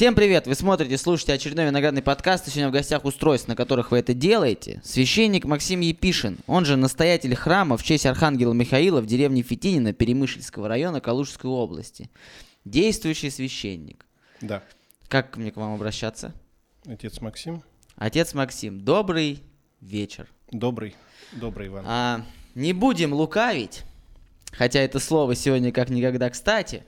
Всем привет! Вы смотрите, слушаете очередной виноградный подкаст. И сегодня в гостях устройств, на которых вы это делаете. Священник Максим Епишин, он же настоятель храма в честь Архангела Михаила в деревне Фитинина Перемышльского района Калужской области. Действующий священник. Да. Как мне к вам обращаться? Отец Максим. Отец Максим, добрый вечер. Добрый. Добрый, Иван. А, не будем лукавить, хотя это слово сегодня как никогда кстати.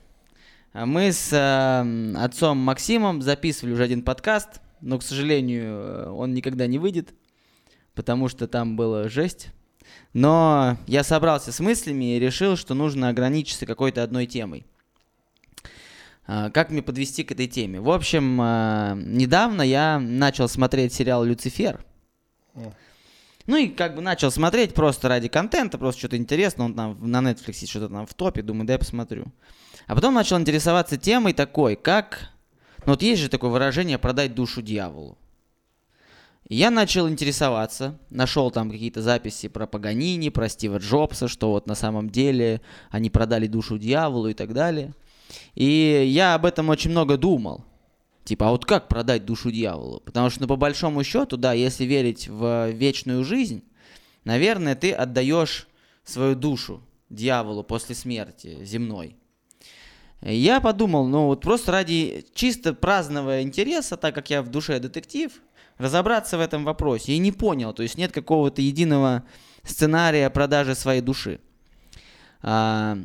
Мы с э, отцом Максимом записывали уже один подкаст, но, к сожалению, э, он никогда не выйдет, потому что там была жесть. Но я собрался с мыслями и решил, что нужно ограничиться какой-то одной темой. А, Как мне подвести к этой теме? В общем, э, недавно я начал смотреть сериал «Люцифер». Ну и как бы начал смотреть просто ради контента, просто что-то интересно, он там на Netflix что-то там в топе, думаю, дай посмотрю. А потом начал интересоваться темой такой, как... Ну вот есть же такое выражение «продать душу дьяволу». Я начал интересоваться, нашел там какие-то записи про Паганини, про Стива Джобса, что вот на самом деле они продали душу дьяволу и так далее. И я об этом очень много думал. Типа, а вот как продать душу дьяволу? Потому что, ну, по большому счету, да, если верить в вечную жизнь, наверное, ты отдаешь свою душу дьяволу после смерти земной. Я подумал, ну вот просто ради чисто праздного интереса, так как я в душе детектив, разобраться в этом вопросе. И не понял, то есть нет какого-то единого сценария продажи своей души. А,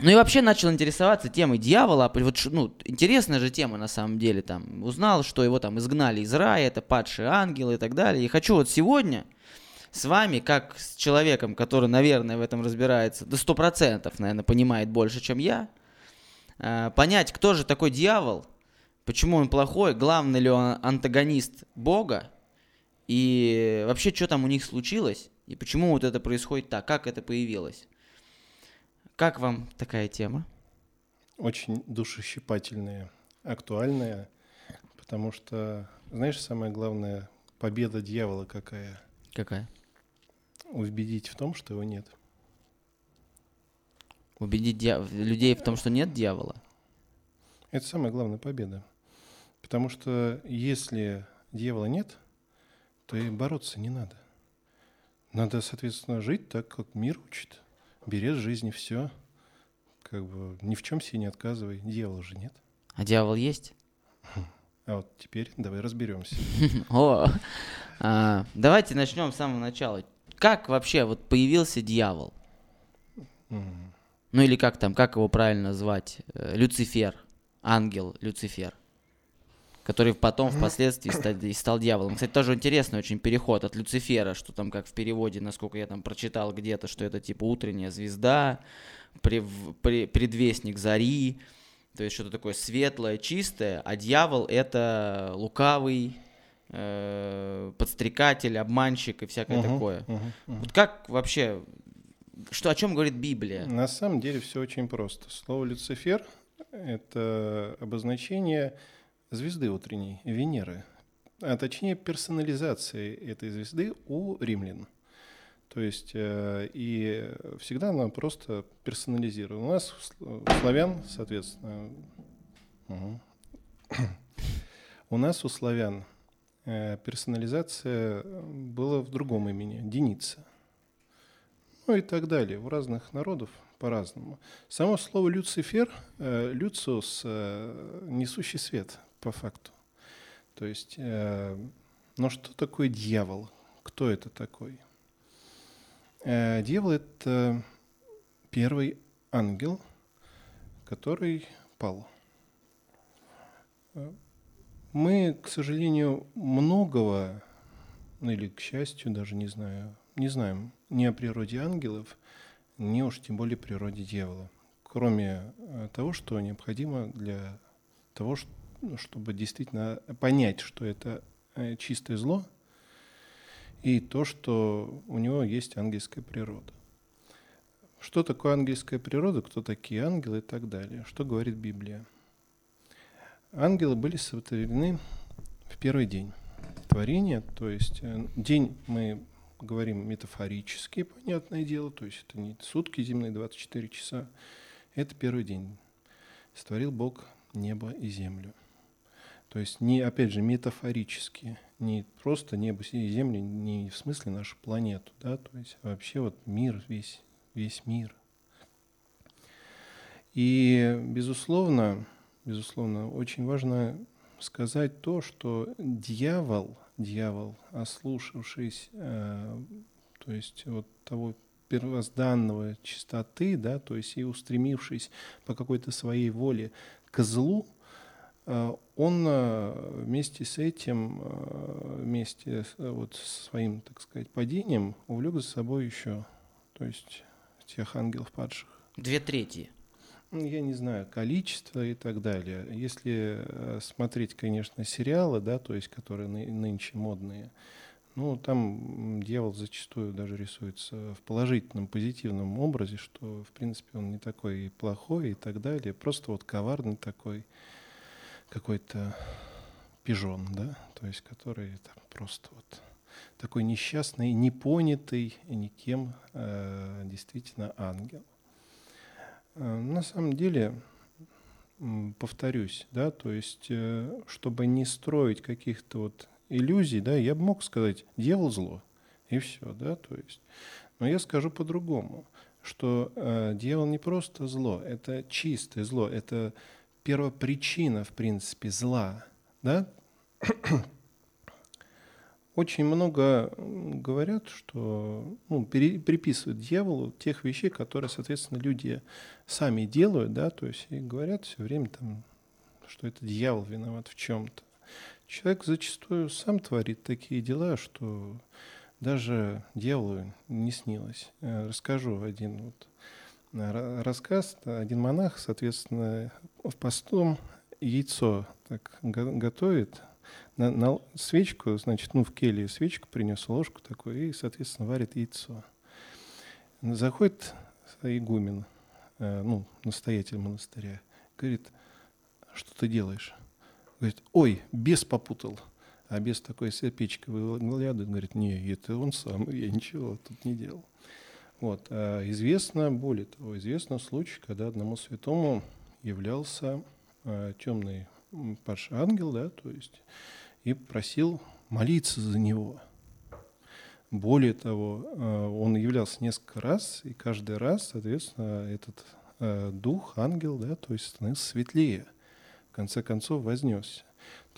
ну и вообще начал интересоваться темой дьявола. Вот, ну, интересная же тема на самом деле. Там узнал, что его там изгнали из рая, это падшие ангелы и так далее. И хочу вот сегодня с вами, как с человеком, который, наверное, в этом разбирается, до сто процентов, наверное, понимает больше, чем я, понять, кто же такой дьявол, почему он плохой, главный ли он антагонист Бога, и вообще, что там у них случилось, и почему вот это происходит так, как это появилось. Как вам такая тема? Очень душещипательная, актуальная, потому что, знаешь, самое главное, победа дьявола какая? Какая? Убедить в том, что его нет. Убедить дья- людей в том, что нет дьявола? Это самая главная победа. Потому что если дьявола нет, то и бороться не надо. Надо, соответственно, жить так, как мир учит. Бери с жизни все. Как бы ни в чем себе не отказывай. Дьявола же нет. А дьявол есть? А вот теперь давай разберемся. О, а, давайте начнем с самого начала. Как вообще вот появился дьявол? Ну или как там, как его правильно звать? Э, Люцифер, ангел Люцифер, который потом впоследствии ста- и стал дьяволом. Кстати, тоже интересный очень переход от Люцифера, что там как в переводе, насколько я там прочитал где-то, что это типа утренняя звезда, прев- пре- предвестник зари, то есть что-то такое светлое, чистое, а дьявол это лукавый, э, подстрекатель, обманщик и всякое Мгм, такое. мгм, мгм. Вот как вообще, что, о чем говорит Библия? На самом деле все очень просто. Слово Люцифер – это обозначение звезды утренней, Венеры, а точнее персонализации этой звезды у римлян. То есть э, и всегда она просто персонализирована. У нас, у сл- у славян, соответственно, у нас у славян персонализация была в другом имени – Деница. Ну и так далее. У разных народов по-разному. Само слово «люцифер» э, «люциус» э, – несущий свет по факту. То есть, э, но что такое дьявол? Кто это такой? Э, дьявол – это первый ангел, который пал. Э, Мы, к сожалению, многого, ну или к счастью, даже не знаю, не знаем ни о природе ангелов, ни уж тем более природе дьявола. Кроме э, того, что необходимо для того, чтобы действительно понять, что это э, чистое зло, и то, что у него есть ангельская природа. Что такое ангельская природа, кто такие ангелы и так далее. Что говорит Библия? Ангелы были сотворены в первый день творения, то есть э, день мы говорим метафорически, понятное дело, то есть это не сутки земные, 24 часа, это первый день. Створил Бог небо и землю. То есть, не, опять же, метафорически, не просто небо и земля, не в смысле нашу планету, да, то есть а вообще вот мир, весь, весь мир. И, безусловно, безусловно, очень важно сказать то, что дьявол, дьявол, ослушавшись, э, то есть вот того первозданного чистоты, да, то есть и устремившись по какой-то своей воле к злу, э, он э, вместе с этим, вместе вот своим, так сказать, падением увлек за собой еще, то есть тех ангелов падших. Две трети. Ну, я не знаю, количество и так далее. Если смотреть, конечно, сериалы, да, то есть, которые нынче модные, ну, там дьявол зачастую даже рисуется в положительном, позитивном образе, что, в принципе, он не такой плохой и так далее. Просто вот коварный такой какой-то пижон, да, то есть который там просто вот такой несчастный, непонятый никем э, действительно ангел. Э, на самом деле, повторюсь, да, то есть, э, чтобы не строить каких-то вот иллюзий, да, я бы мог сказать, дьявол зло, и все, да, то есть. Но я скажу по-другому, что э, дьявол не просто зло, это чистое зло, это первопричина, в принципе, зла, да. Очень много говорят, что ну, пере, приписывают дьяволу тех вещей, которые, соответственно, люди сами делают, да, то есть и говорят все время там, что это дьявол виноват в чем-то. Человек зачастую сам творит такие дела, что даже дьяволу не снилось. Э, расскажу один вот э, рассказ. Один монах, соответственно, в постом яйцо так готовит, на, на свечку, значит, ну, в келье свечку принес, ложку такую, и, соответственно, варит яйцо. Заходит игумен, э, ну, настоятель монастыря, говорит, что ты делаешь? Говорит, ой, бес попутал. А бес такой с печкой говорит, не, это он сам, я ничего тут не делал. Вот. А известно, более того, известно случай, когда одному святому являлся а, темный падший ангел, да, то есть, и просил молиться за него. Более того, а, он являлся несколько раз, и каждый раз, соответственно, этот а, дух, ангел, да, то есть становился светлее – в конце концов вознесся.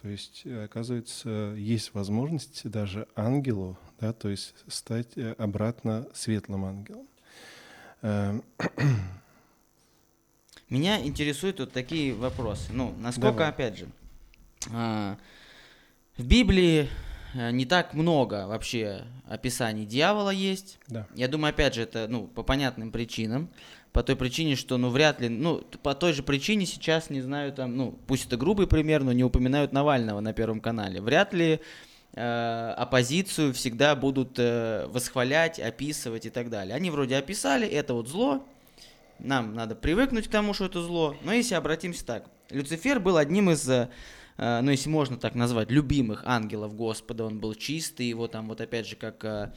То есть, э, оказывается, есть возможность даже ангелу, да, то есть стать э, обратно светлым ангелом. Меня интересуют вот такие вопросы. Ну, насколько, Давай. опять же, а, в Библии э, не так много вообще описаний дьявола есть. Да. Я думаю, опять же, это ну, по понятным причинам по той причине, что, ну, вряд ли, ну, по той же причине сейчас, не знаю, там, ну, пусть это грубый пример, но не упоминают Навального на Первом канале. Вряд ли э, оппозицию всегда будут э, восхвалять, описывать и так далее. Они вроде описали, это вот зло, нам надо привыкнуть к тому, что это зло. Но если обратимся так, Люцифер был одним из, э, ну, если можно так назвать, любимых ангелов Господа. Он был чистый, его там вот опять же, как э,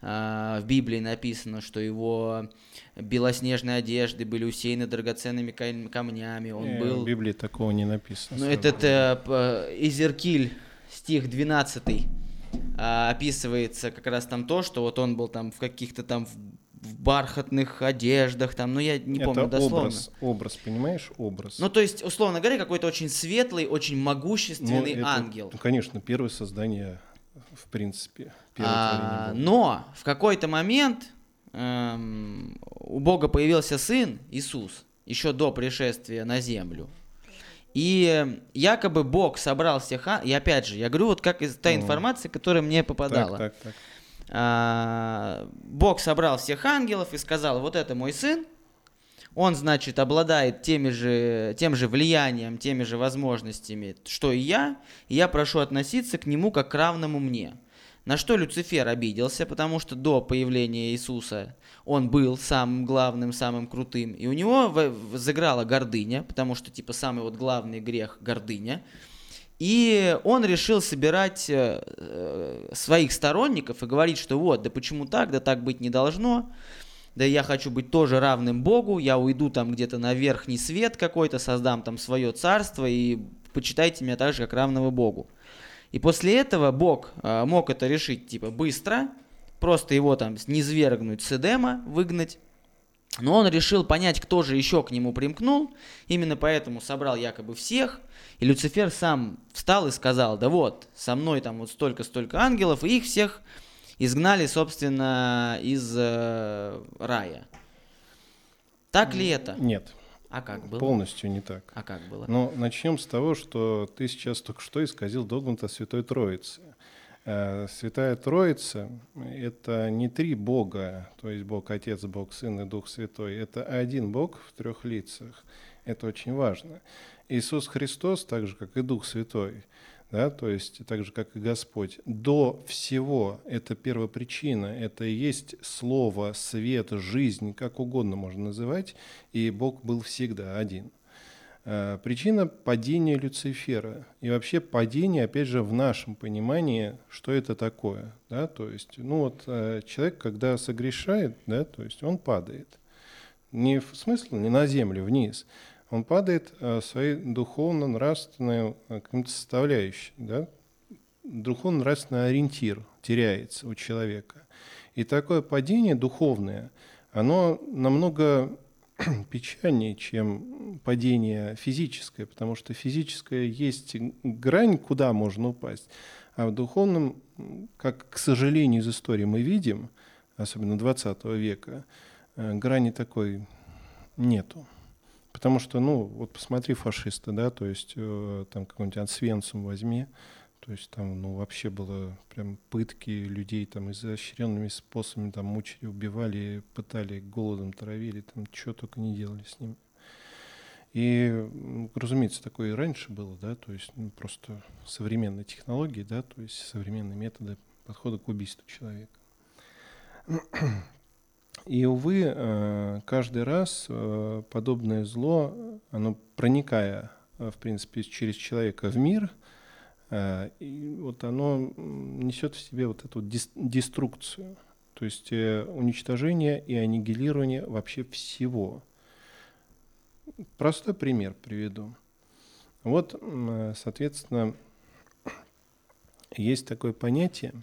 в Библии написано, что его белоснежные одежды были усеяны драгоценными камнями. Он не, был... В Библии такого не написано. Ну, этот э, Изеркиль, стих 12, э, описывается как раз там то, что вот он был там в каких-то там в, бархатных одеждах, там, ну я не помню Это дословно. образ, образ, понимаешь, образ. Ну то есть, условно говоря, какой-то очень светлый, очень могущественный ну, это, ангел. Ну, конечно, первое создание в принципе. А, но в какой-то момент эм, у Бога появился сын Иисус еще до пришествия на землю. И якобы Бог собрал всех, и опять же, я говорю, вот как из та информация, которая мне попадала. Так, так, так. А, Бог собрал всех ангелов и сказал, вот это мой сын, он, значит, обладает теми же, тем же влиянием, теми же возможностями, что и я, и я прошу относиться к нему как к равному мне. На что Люцифер обиделся, потому что до появления Иисуса он был самым главным, самым крутым. И у него заграла гордыня, потому что, типа, самый вот главный грех – гордыня. И он решил собирать э, э, своих сторонников и говорить, что вот, да почему так, да так быть не должно да я хочу быть тоже равным Богу, я уйду там где-то на верхний свет какой-то, создам там свое царство и почитайте меня так же, как равного Богу. И после этого Бог э, мог это решить, типа, быстро, просто его там низвергнуть с Эдема, выгнать. Но он решил понять, кто же еще к нему примкнул. Именно поэтому собрал якобы всех. И Люцифер сам встал и сказал, да вот, со мной там вот столько-столько ангелов, и их всех изгнали, собственно, из э, рая. Так ли это? Нет. А как было? Полностью не так. А как было? Ну, начнем с того, что ты сейчас только что исказил догмат Святой Троицы. Э, Святая Троица — это не три Бога, то есть Бог Отец, Бог Сын и Дух Святой. Это один Бог в трех лицах. Это очень важно. Иисус Христос, так же, как и Дух Святой, да, то есть так же, как и Господь, до всего это первопричина, это и есть слово, свет, жизнь, как угодно можно называть, и Бог был всегда один. Э, причина падения Люцифера и вообще падение, опять же, в нашем понимании, что это такое, да, то есть, ну вот э, человек, когда согрешает, да, то есть он падает, не в смысле не на землю вниз, он падает э, своей духовно-нравственной каким-то составляющей, да? духовно-нравственный ориентир теряется у человека. И такое падение духовное, оно намного печальнее, чем падение физическое, потому что физическое есть грань, куда можно упасть, а в духовном, как, к сожалению, из истории мы видим, особенно 20 века, э, грани такой нету. Потому что, ну, вот посмотри фашисты, да, то есть э, там какой-нибудь Ансвенцем возьми, то есть там, ну, вообще было прям пытки людей там изощренными способами там мучили, убивали, пытали, голодом травили, там что только не делали с ними. И, разумеется, такое и раньше было, да, то есть ну, просто современные технологии, да, то есть современные методы подхода к убийству человека. И, увы, э, каждый раз э, подобное зло, оно проникая, э, в принципе, через человека в мир, и вот оно несет в себе вот эту деструкцию, то есть уничтожение и аннигилирование вообще всего. Простой пример приведу. Вот, соответственно, есть такое понятие –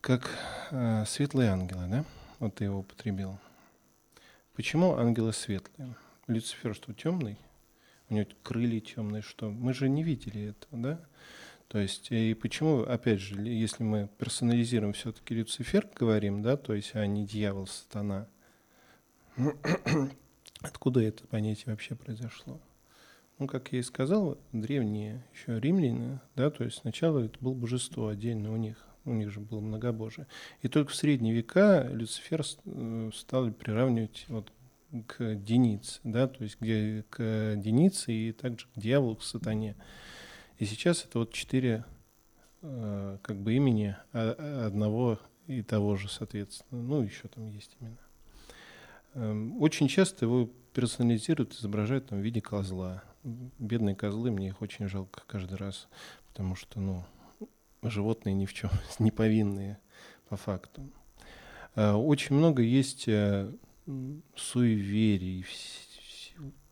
как э, светлые ангелы, да? Вот ты его употребил. Почему ангелы светлые? Люцифер что, темный? У него крылья темные, что? Мы же не видели этого, да? То есть, и почему, опять же, если мы персонализируем все-таки Люцифер, говорим, да, то есть, а не дьявол, сатана, откуда это понятие вообще произошло? Ну, как я и сказал, древние еще римляне, да, то есть сначала это было божество отдельно у них, у них же было многобожие. И только в средние века Люцифер э, стал приравнивать вот к Денице, да, то есть где к Денице и также к дьяволу, к сатане. И сейчас это вот четыре э, как бы имени одного и того же, соответственно. Ну, еще там есть имена. Эм, очень часто его персонализируют, изображают там, в виде козла. Бедные козлы, мне их очень жалко каждый раз, потому что, ну, животные ни в чем не повинные по факту. Э, очень много есть суеверий,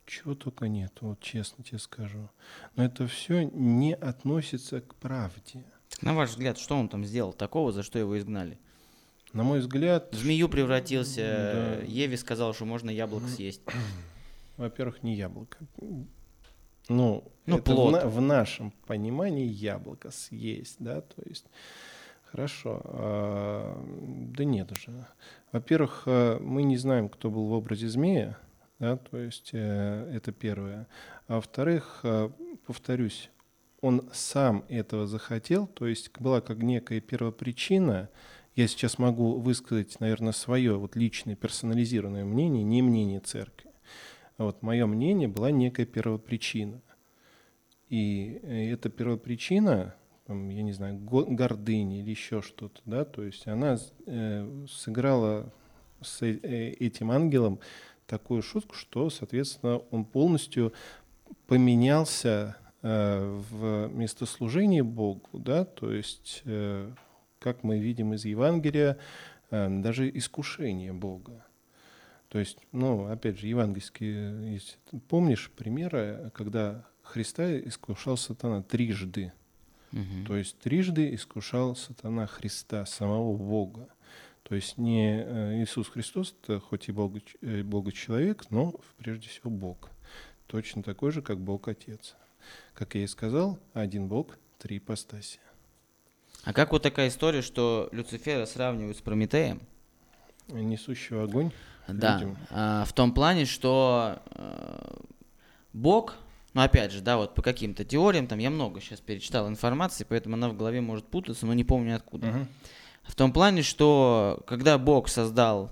чего только нет, вот честно тебе скажу. Но это все не относится к правде. На ваш взгляд, что он там сделал такого, за что его изгнали? На мой взгляд... В змею превратился, да. Еве сказал, что можно яблоко съесть. Во-первых, не яблоко. Ну, ну это плод. В, в нашем понимании яблоко съесть, да, то есть Хорошо. А, да нет уже. Во-первых, э, мы не знаем, кто был в образе змея, да, то есть э, это первое. А во-вторых, э, повторюсь, он сам этого захотел, то есть была как некая первопричина. Я сейчас могу высказать, наверное, свое вот личное персонализированное мнение, не мнение церкви. А вот мое мнение была некая первопричина. И эта первопричина, я не знаю, гордыни или еще что-то, да, то есть она э, сыграла с э, этим ангелом такую шутку, что, соответственно, он полностью поменялся э, в местослужении Богу, да, то есть, э, как мы видим из Евангелия, э, даже искушение Бога. То есть, ну, опять же, евангельские есть. Помнишь примеры, когда Христа искушал сатана трижды. Мгм. То есть трижды искушал сатана Христа, самого Бога. То есть не э, Иисус Христос, это хоть и Бога, э, Бога человек, но прежде всего Бог. Точно такой же, как Бог Отец. Как я и сказал, один Бог, три ипостаси. А как вот такая история, что Люцифера сравнивают с Прометеем? Несущий огонь. Да, Видим. а, в том плане, что э, Бог, ну опять же, да, вот по каким-то теориям, там я много сейчас перечитал информации, поэтому она в голове может путаться, но не помню откуда. Мгм. В том плане, что когда Бог создал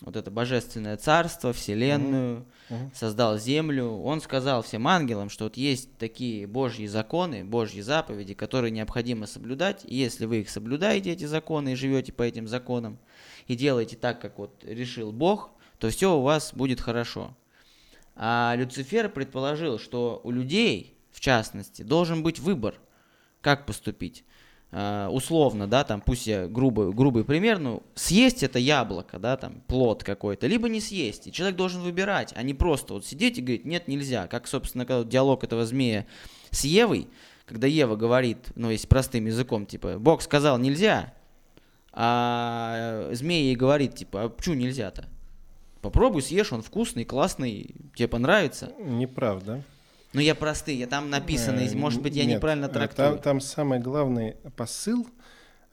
вот это божественное царство, вселенную, Мгм. создал землю, он сказал всем ангелам, что вот есть такие божьи законы, божьи заповеди, которые необходимо соблюдать, и если вы их соблюдаете, эти законы, и живете по этим законам, и делаете так, как вот решил Бог, то все у вас будет хорошо. А Люцифер предположил, что у людей, в частности, должен быть выбор, как поступить. А, условно, да, там, пусть я грубый, грубый пример, ну, съесть это яблоко, да, там, плод какой-то, либо не съесть. И человек должен выбирать, а не просто вот сидеть и говорить, нет, нельзя. Как, собственно, когда диалог этого змея с Евой, когда Ева говорит, ну, если простым языком, типа, Бог сказал нельзя, а змея ей говорит, типа, а почему нельзя-то? Попробуй, съешь, он вкусный, классный, тебе понравится. Неправда. Ну, я простый, я там написано, Э, может быть, я нет, неправильно э, трактую. Там, там самый главный посыл,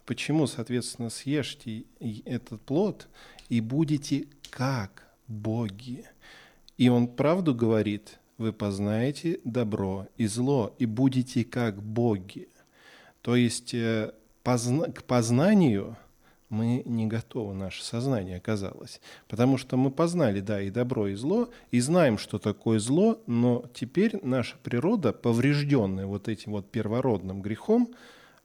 почему, соответственно, съешьте этот плод и будете как боги. И он правду говорит, вы познаете добро и зло, и будете как боги. То есть э, позна- к познанию мы не готовы, наше сознание оказалось. Потому что мы познали, да, и добро, и зло, и знаем, что такое зло, но теперь наша природа, поврежденная вот этим вот первородным грехом,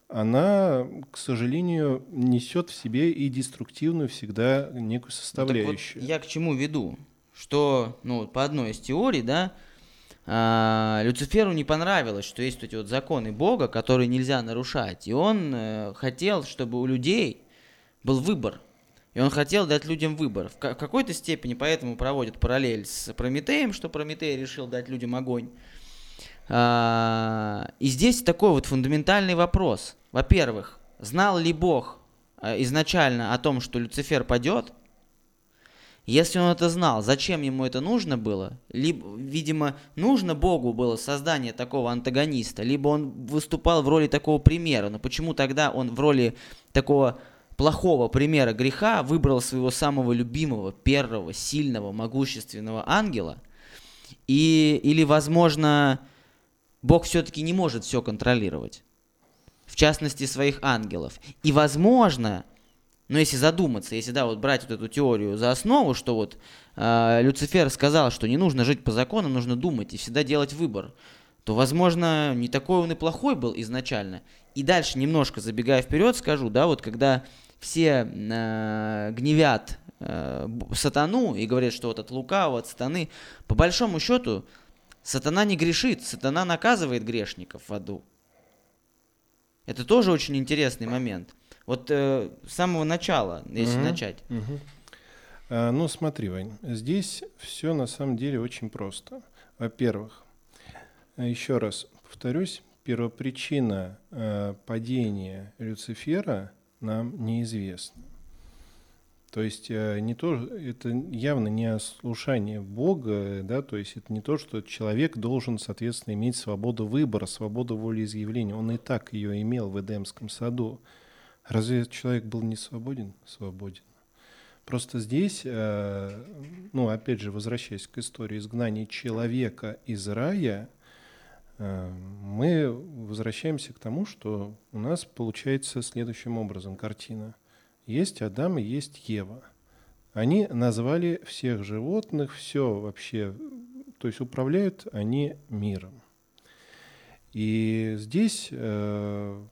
она, к сожалению, несет в себе и деструктивную всегда некую Ну, так вот составляющую. я к чему веду? Что, ну, вот по одной из теорий, да, а, Люциферу не понравилось, что есть вот эти вот законы Бога, которые нельзя нарушать. И он э, хотел, чтобы у людей был выбор. И он хотел дать людям выбор. В, ка- в какой-то степени поэтому проводят параллель с Прометеем, что Прометей решил дать людям огонь. А, и здесь такой вот фундаментальный вопрос. Во-первых, знал ли Бог э, изначально о том, что Люцифер падет? Если он это знал, зачем ему это нужно было? Либо, видимо, нужно Богу было создание такого антагониста, либо он выступал в роли такого примера. Но почему тогда он в роли такого плохого примера греха выбрал своего самого любимого, первого, сильного, могущественного ангела? И, или, возможно, Бог все-таки не может все контролировать. В частности, своих ангелов. И, возможно, но если задуматься, если да, вот брать вот эту теорию за основу, что вот э, Люцифер сказал, что не нужно жить по законам, нужно думать и всегда делать выбор, то, возможно, не такой он и плохой был изначально. И дальше немножко забегая вперед, скажу, да, вот когда все э, гневят э, сатану и говорят, что вот от лукавого, от сатаны, по большому счету, сатана не грешит, сатана наказывает грешников в аду. Это тоже очень интересный момент. Вот э, с самого начала, если Мгм. начать. Мгм. А, ну, смотри, Вань, здесь все на самом деле очень просто. Во-первых, э, еще раз повторюсь, первопричина э, падения Люцифера нам неизвестна. То есть э, не то, это явно не ослушание Бога, да, то есть это не то, что человек должен, соответственно, иметь свободу выбора, свободу волеизъявления. Он и так ее имел в Эдемском саду. Разве человек был не свободен? Свободен. Просто здесь, э, ну, опять же, возвращаясь к истории изгнания человека из рая, мы возвращаемся к тому, что у нас получается следующим образом картина. Есть Адам и есть Ева. Они назвали всех животных, все вообще, то есть управляют они миром. И здесь э,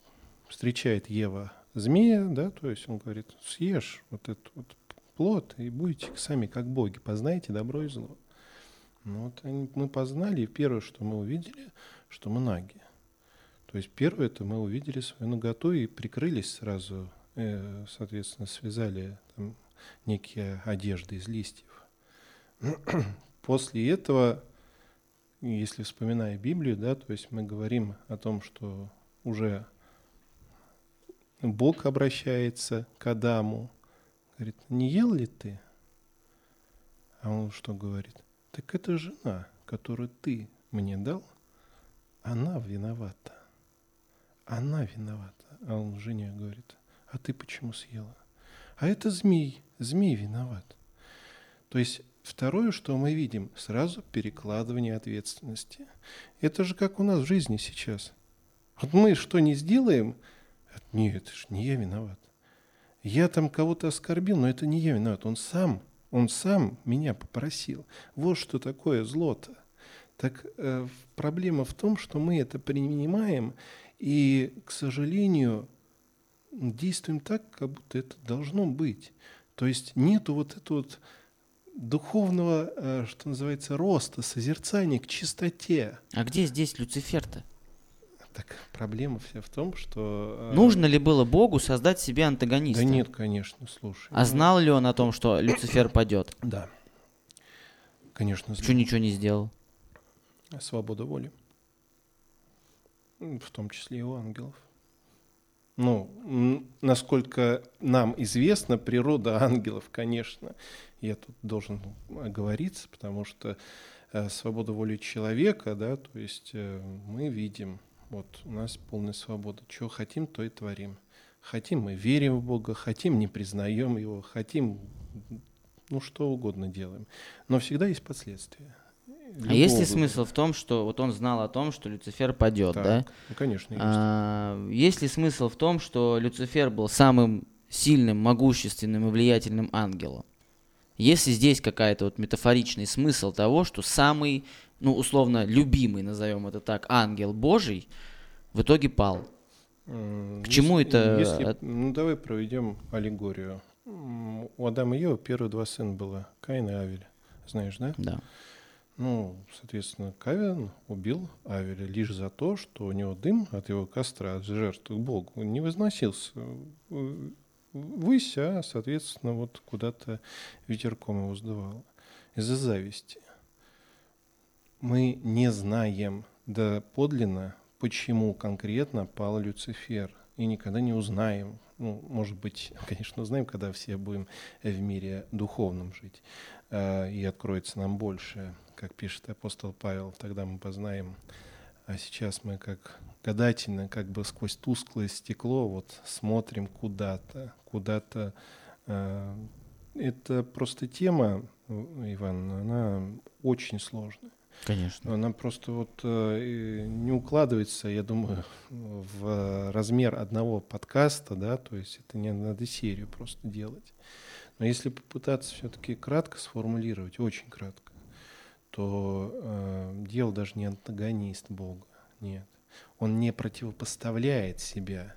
встречает Ева змея, да, то есть он говорит, съешь вот этот вот плод и будете сами как боги, познаете добро и зло. Ну вот они- мы познали, и первое, что мы увидели, что мы наги. То есть первое, это мы увидели свою наготу и прикрылись сразу, э, соответственно, связали там, некие одежды из листьев. После этого если вспоминая Библию, да, то есть мы говорим о том, что уже Бог обращается к Адаму, говорит, не ел ли ты? А он что говорит? Так это жена, которую ты мне дал, она виновата. Она виновата. А он жене говорит, а ты почему съела? А это змей, змей виноват. То есть Второе, что мы видим, сразу перекладывание ответственности. Это же как у нас в жизни сейчас. Вот мы что не сделаем, нет, это же не я виноват. Я там кого-то оскорбил, но это не я виноват. Он сам, он сам меня попросил. Вот что такое зло-то. Так э, проблема в том, что мы это принимаем и, к сожалению, действуем так, как будто это должно быть. То есть нету вот этого вот духовного, э, что называется, роста, созерцания к чистоте. А где здесь Люцифер-то? Так проблема вся в том, что... Э, Нужно ли было Богу создать себе антагониста? Да нет, конечно, слушай. А знал ли он о том, что Люцифер падет? Да. Конечно, знал. Что ничего не сделал? Свобода воли. В том числе и у ангелов. Ну, насколько нам известно, природа ангелов, конечно, я тут должен оговориться, потому что э, свобода воли человека, да, то есть э, мы видим, вот у нас полная свобода, чего хотим, то и творим. Хотим мы верим в Бога, хотим не признаем Его, хотим ну что угодно делаем. Но всегда есть последствия. А есть ли смысл в том, что вот он знал о том, что Люцифер падет, так, да? Ну, конечно, есть. А, есть ли смысл в том, что Люцифер был самым сильным, могущественным и влиятельным ангелом? Если здесь какая-то вот метафоричный смысл того, что самый, ну, условно, любимый, назовем это так, ангел Божий в итоге пал. К чему если, это? Если, ну, давай проведем аллегорию. У Адама и Евы первые два сына было, Каин и Авель. Знаешь, да? Да. Ну, соответственно, Кавин убил Авеля лишь за то, что у него дым от его костра, от жертвы к Богу не возносился высь, а, соответственно, вот куда-то ветерком его сдувало. Из-за зависти. Мы не знаем да подлинно, почему конкретно пал Люцифер, и никогда не узнаем. Ну, может быть, конечно, узнаем, когда все будем в мире духовном жить, э, и откроется нам больше, как пишет апостол Павел, тогда мы познаем. А сейчас мы как гадательно, как бы сквозь тусклое стекло, вот смотрим куда-то, куда-то. Э, это просто тема, Иван, она очень сложная. Конечно. Она просто вот э, не укладывается, я думаю, в размер одного подкаста, да, то есть это не надо серию просто делать. Но если попытаться все-таки кратко сформулировать, очень кратко, то э, дело даже не антагонист Бога, нет он не противопоставляет себя.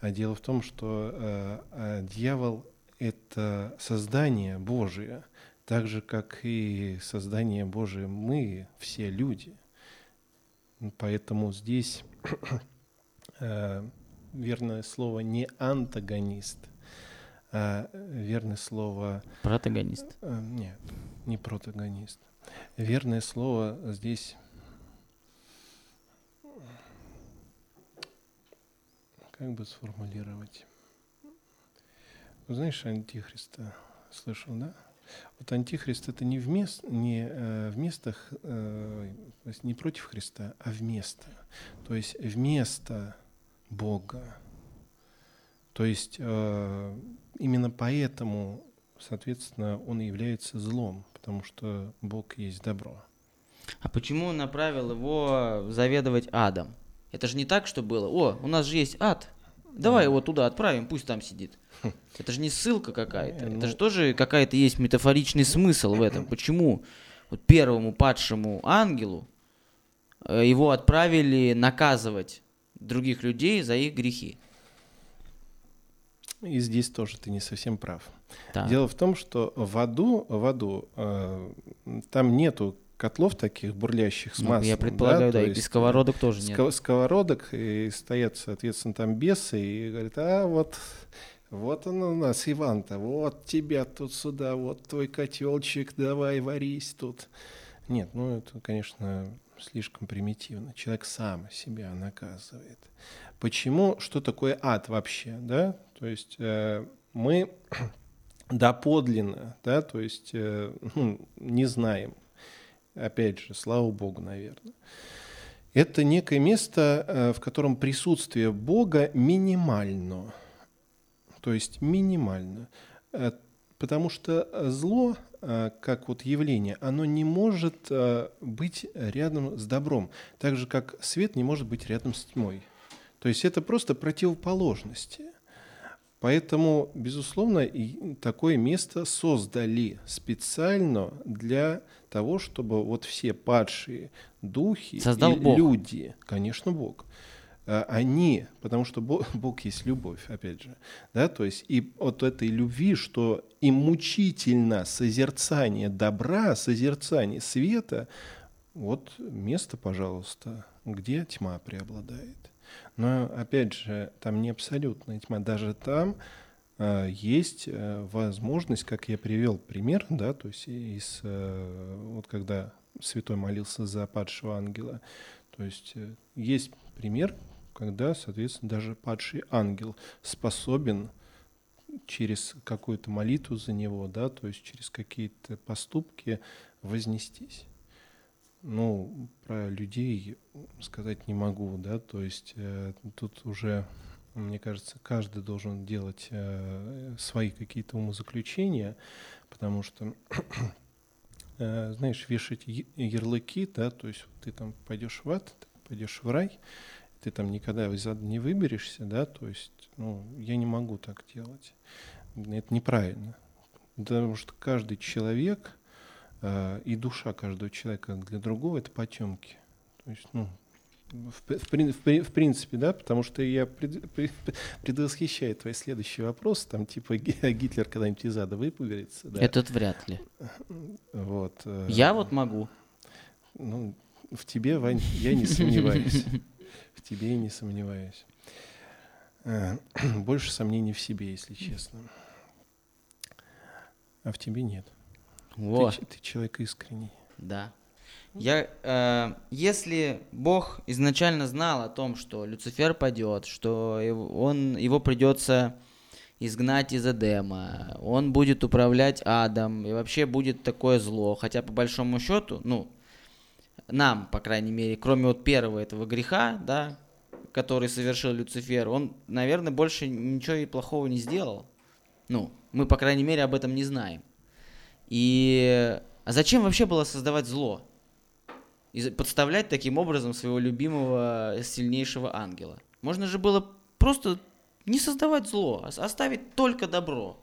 А дело в том, что э, э, дьявол — это создание Божие, так же, как и создание Божие мы, все люди. Поэтому здесь э, верное слово не антагонист, а верное слово... Протагонист. Э, нет, не протагонист. Верное слово здесь как бы сформулировать? Знаешь, антихриста слышал, да? Вот антихрист это не, вмест, не э, в местах, э, то есть не против Христа, а вместо. То есть вместо Бога. То есть э, именно поэтому, соответственно, он является злом, потому что Бог есть добро. А почему он направил его заведовать адом? Это же не так, что было. О, у нас же есть ад. Давай его туда отправим, пусть там сидит. Это же не ссылка какая-то. Это же тоже какая-то есть метафоричный смысл в этом. Почему вот первому падшему ангелу э, его отправили наказывать других людей за их грехи? И здесь тоже ты не совсем прав. Так. Дело в том, что в аду, в аду э, там нету котлов таких бурлящих с ну, маслом. Я предполагаю, да, да и без сковородок тоже нет. Сковородок, и стоят, соответственно, там бесы, и говорят, а вот, вот он у нас, Иван-то, вот тебя тут сюда, вот твой котелчик, давай варись тут. Нет, ну это, конечно, слишком примитивно. Человек сам себя наказывает. Почему? Что такое ад вообще? Да? То есть э, мы доподлинно, да, то есть э, ну, не знаем. Опять же, слава Богу, наверное. Это некое место, э, в котором присутствие Бога минимально. То есть минимально. Потому что зло, как вот явление, оно не может быть рядом с добром. Так же, как свет не может быть рядом с тьмой. То есть это просто противоположности. Поэтому, безусловно, такое место создали специально для того, чтобы вот все падшие духи Создал и Бог. люди, конечно, Бог, а, они, потому что Бог, Бог есть любовь, опять же, да, то есть и от этой любви, что и мучительно созерцание добра, созерцание света, вот место, пожалуйста, где тьма преобладает. Но опять же, там не абсолютная тьма, даже там э, есть э, возможность, как я привел пример, да, то есть из, э, вот когда святой молился за падшего ангела, то есть э, есть пример, когда, соответственно, даже падший ангел способен через какую-то молитву за него, да, то есть через какие-то поступки вознестись. Ну, про людей сказать не могу, да, то есть э, тут уже, мне кажется, каждый должен делать э, свои какие-то умозаключения, потому что, э, знаешь, вешать ярлыки, да, то есть ты там пойдешь в ад, ты пойдешь в рай, ты там никогда из ада не выберешься, да, то есть, ну, я не могу так делать. Это неправильно. Потому что каждый человек, и душа каждого человека для другого это потемки. То есть, ну, в, в, в, в принципе, да, потому что я пред, пред, предвосхищаю твой следующий вопрос, там типа Гитлер когда-нибудь из ада выпугается. Да? Этот вряд ли. Вот. Э, я вот могу. Ну, в тебе, Вань, я не сомневаюсь. В тебе я не сомневаюсь. Э, больше сомнений в себе, если честно. А в тебе нет. Вот. Ты, ты человек искренний. Да. Я, э, если Бог изначально знал о том, что Люцифер падет, что он, его придется изгнать из Эдема, он будет управлять адом, и вообще будет такое зло, хотя по большому счету, ну, нам, по крайней мере, кроме вот первого этого греха, да, который совершил Люцифер, он, наверное, больше ничего и плохого не сделал. Ну, мы, по крайней мере, об этом не знаем. И а зачем вообще было создавать зло? И подставлять таким образом своего любимого сильнейшего ангела. Можно же было просто не создавать зло, а оставить только добро.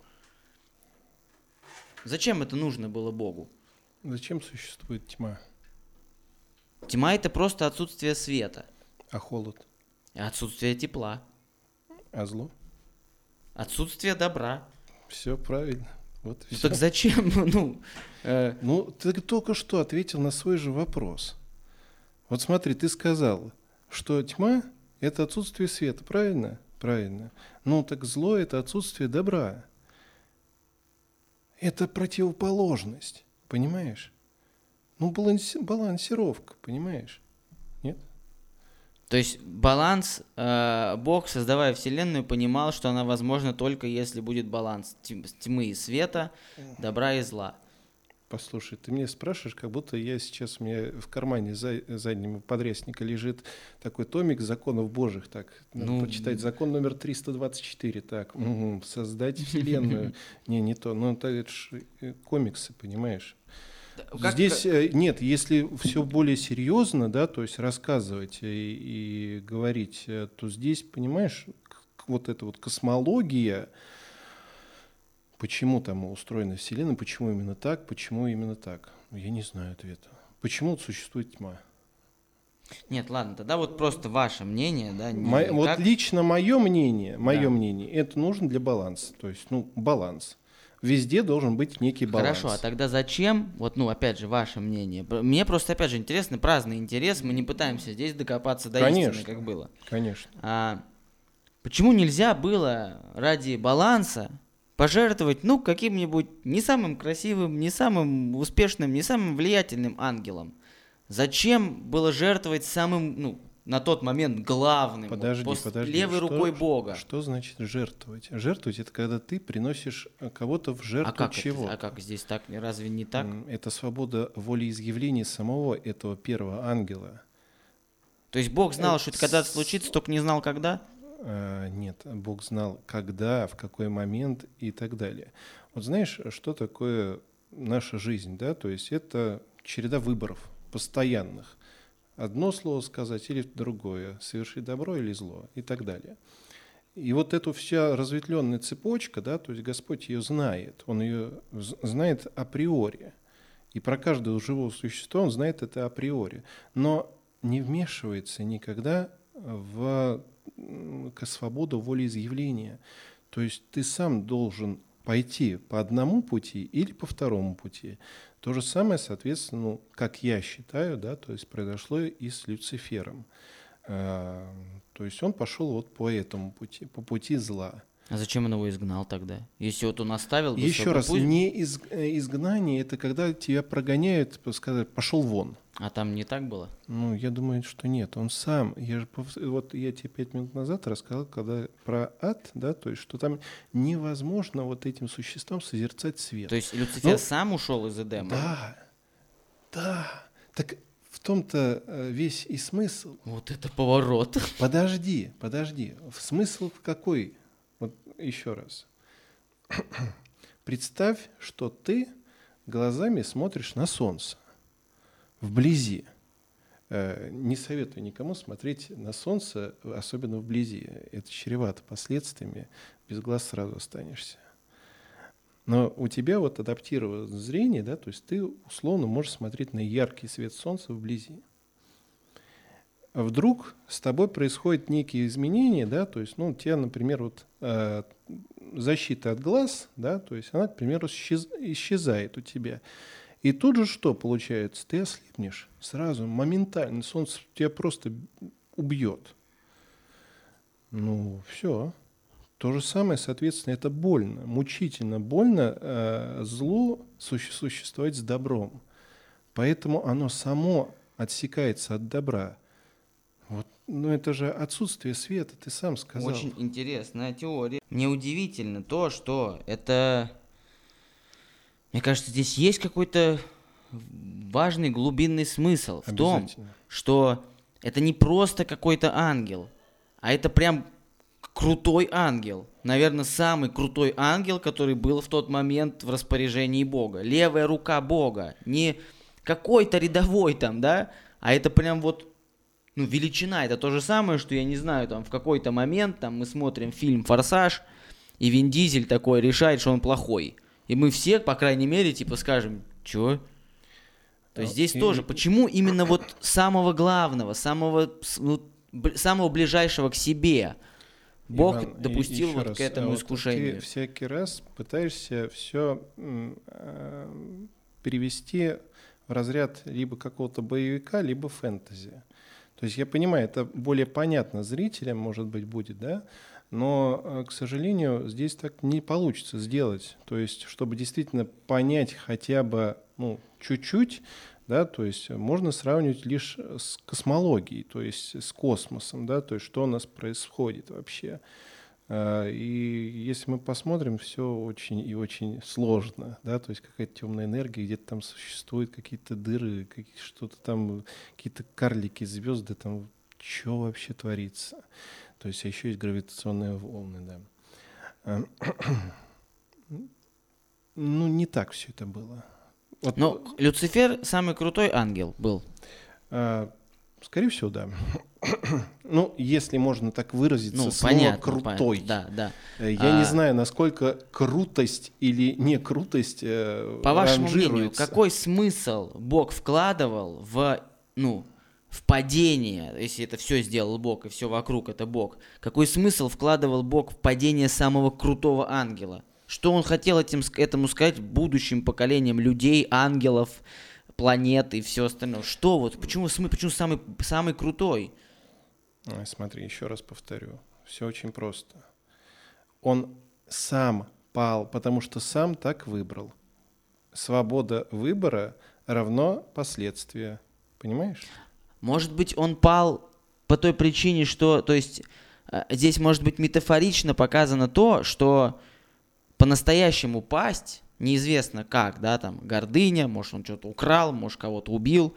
Зачем это нужно было Богу? Зачем существует тьма? Тьма это просто отсутствие света. А холод? Отсутствие тепла. А зло? Отсутствие добра. Все правильно. Вот ну, так зачем? ну, э... ну, ты только что ответил на свой же вопрос. Вот смотри, ты сказал, что тьма – это отсутствие света, правильно? Правильно. Ну, так зло – это отсутствие добра. Это противоположность, понимаешь? Ну, баланси балансировка, понимаешь? То есть баланс, э, Бог, создавая Вселенную, понимал, что она возможна только если будет баланс тьмы и света, добра и зла. Послушай, ты меня спрашиваешь, как будто я сейчас, у меня в кармане за, заднего подрясника лежит такой томик законов божьих, так, надо ну, почитать закон номер 324, так, угу, создать вселенную, не, не то, ну это, это ж э, комиксы, понимаешь? Как, Здесь. Э, нет, если все более серьезно, да, то есть рассказывать и, и говорить, э, то здесь, понимаешь, вот эта вот космология, почему там устроена Вселенная, почему именно так, почему именно так, я не знаю ответа. Почему существует тьма? Нет, ладно, тогда вот просто ваше мнение, да? Не Мо, как... Вот лично мое мнение, мое да. мнение, это нужно для баланса, то есть, ну, баланс везде должен быть некий баланс. Хорошо, а тогда зачем, вот, ну, опять же, ваше мнение? Мне просто, опять же, интересно, праздный интерес, мы не пытаемся здесь докопаться до конечно, истины, как было. Конечно. А, почему нельзя было ради баланса пожертвовать, ну, каким-нибудь не самым красивым, не самым успешным, не самым влиятельным ангелом? Зачем было жертвовать самым, ну, на тот момент главным, Подожди, вот, подожди. левой что- рукой Бога? Что значит жертвовать? Жертвовать это когда ты приносишь э, кого-то в жертву а как это- чего? а как здесь так? Разве не так? Это свобода волеизъявления самого этого первого ангела. То есть Бог знал, э, что это когда-то случится, только не знал, когда? А, Нет, Бог знал, когда, в какой момент и так далее. Вот знаешь, что такое наша жизнь, да? То есть это череда выборов постоянных. Одно слово сказать или другое, совершить добро или зло и так далее. И вот эту вся разветвленная цепочка, да, то есть Господь ее знает, Он ее знает априори. И про каждого живого существа Он знает это априори. Но не вмешивается никогда в к свободу волеизъявления. То есть ты сам должен пойти по одному пути или по второму пути. То же самое, соответственно, ну, как я считаю, да, то есть произошло и с Люцифером. А, То есть он пошел вот по этому пути, по пути зла. А зачем он его изгнал тогда? Если вот он оставил бы Еще раз, путь, не из, э, изгнание, это когда тебя прогоняют, сказать, пошел вон. А там не так было? Ну, я думаю, что нет. Он сам. Я же пов- вот я тебе пять минут назад рассказал, когда про ад, да, то есть, что там невозможно вот этим существам созерцать свет. То есть Люцифер Ну, сам ушел из Эдема? Да, да. Так в том-то э, весь и смысл. Вот это поворот. Подожди, подожди. В Смысл в какой? Вот еще раз. Представь, что ты глазами смотришь на солнце вблизи. Э, Не советую никому смотреть на солнце, особенно вблизи. Это чревато последствиями. Без глаз сразу останешься. Но у тебя вот адаптировано зрение, да, то есть ты условно можешь смотреть на яркий свет солнца вблизи. А вдруг с тобой происходят некие изменения, да, то есть, ну, у тебя, например, вот э, защита от глаз, да, то есть она, к примеру, исчез- исчезает у тебя. И тут же что получается? Ты ослепнешь сразу, моментально, солнце тебя просто убьет. Ну, все. То же самое, соответственно, это больно, мучительно больно э, злу суще- существовать с добром. Поэтому оно само отсекается от добра. Вот, ну это же отсутствие света, ты сам сказал. Очень интересная теория. Мне удивительно то, что это... Мне кажется, здесь есть какой-то важный глубинный смысл в том, что это не просто какой-то ангел, а это прям крутой ангел. Наверное, самый крутой ангел, который был в тот момент в распоряжении Бога. Левая рука Бога. Не какой-то рядовой там, да, а это прям вот ну, величина. Это то же самое, что, я не знаю, там в какой-то момент там мы смотрим фильм «Форсаж», и Вин Дизель такой решает, что он плохой. И мы все, по крайней мере, типа скажем, чё? То есть здесь и- тоже, почему именно вот самого главного, самого, ну, б- самого ближайшего к себе Бог Иван, допустил вот раз, к этому а вот искушению? Ты всякий раз пытаешься все перевести в разряд либо какого-то боевика, либо фэнтези. То есть я понимаю, это более понятно зрителям, может быть, будет, да, но, э, к сожалению, здесь так не получится сделать. То есть, чтобы действительно понять хотя бы, ну, чуть-чуть, да, то есть можно сравнивать лишь с космологией, то есть с космосом, да, то есть что у нас происходит вообще. И если мы посмотрим, все очень и очень сложно, да, то есть какая-то темная энергия, где-то там существуют какие-то дыры, какие- что-то там, какие-то карлики, звезды, там, что вообще творится. То есть еще есть гравитационные волны, да. А, Ну, не так все это было. Вот, Но Люцифер самый крутой ангел был. а, скорее всего, да. Ну, если можно так выразиться, Ну, слово понятно. крутой. понятно. Да, да. Э, Я не А- знаю, насколько крутость или не крутость э, По вашему мнению, какой смысл Бог вкладывал в, ну, в падение, если это все сделал Бог и все вокруг это Бог? Какой смысл вкладывал Бог в падение самого крутого ангела? Что он хотел этим, этому сказать будущим поколениям людей, ангелов, планет и все остальное? Что вот? Почему, почему самый, самый крутой? Ой, Смотри, еще раз повторю. Все очень просто. Он сам пал, потому что сам так выбрал. Свобода выбора равно последствия. Понимаешь? Может быть, он пал по той причине, что, то есть, э, здесь может быть метафорично показано то, что по-настоящему пасть, неизвестно как, да, там, гордыня, может, он что-то украл, может, кого-то убил,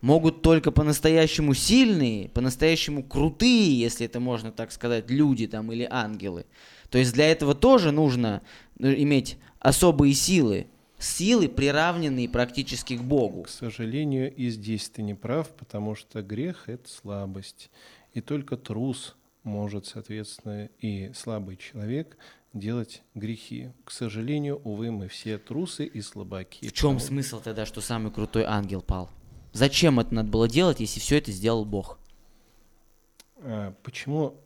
могут только по-настоящему сильные, по-настоящему крутые, если это можно так сказать, люди там или ангелы. То есть для этого тоже нужно ну, иметь особые силы, силы, приравненные практически к Богу. К сожалению, и здесь ты не прав, потому что грех — это слабость. И только трус может, соответственно, и слабый человек делать грехи. К сожалению, увы, мы все трусы и слабаки. В чем смысл тогда, что самый крутой ангел пал? Зачем это надо было делать, если все это сделал Бог? А, почему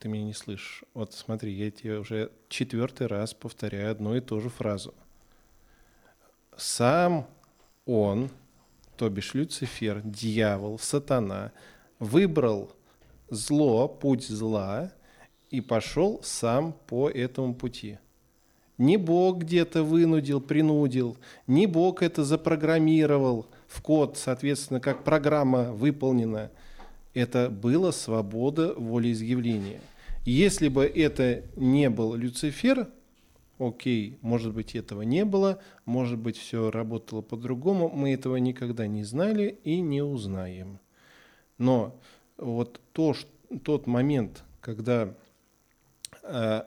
ты меня не слышишь? Вот смотри, я тебе уже четвертый раз повторяю одну и ту же фразу. Сам он, то бишь Люцифер, дьявол, сатана, выбрал зло, путь зла, и пошел сам по этому пути. Не Бог где-то вынудил, принудил, не Бог это запрограммировал в код, соответственно, как программа выполнена. Это была свобода волеизъявления. Если бы это не был Люцифер, окей, может быть, этого не было, может быть, все работало по-другому, мы этого никогда не знали и не узнаем. Но вот то, тот момент, когда э,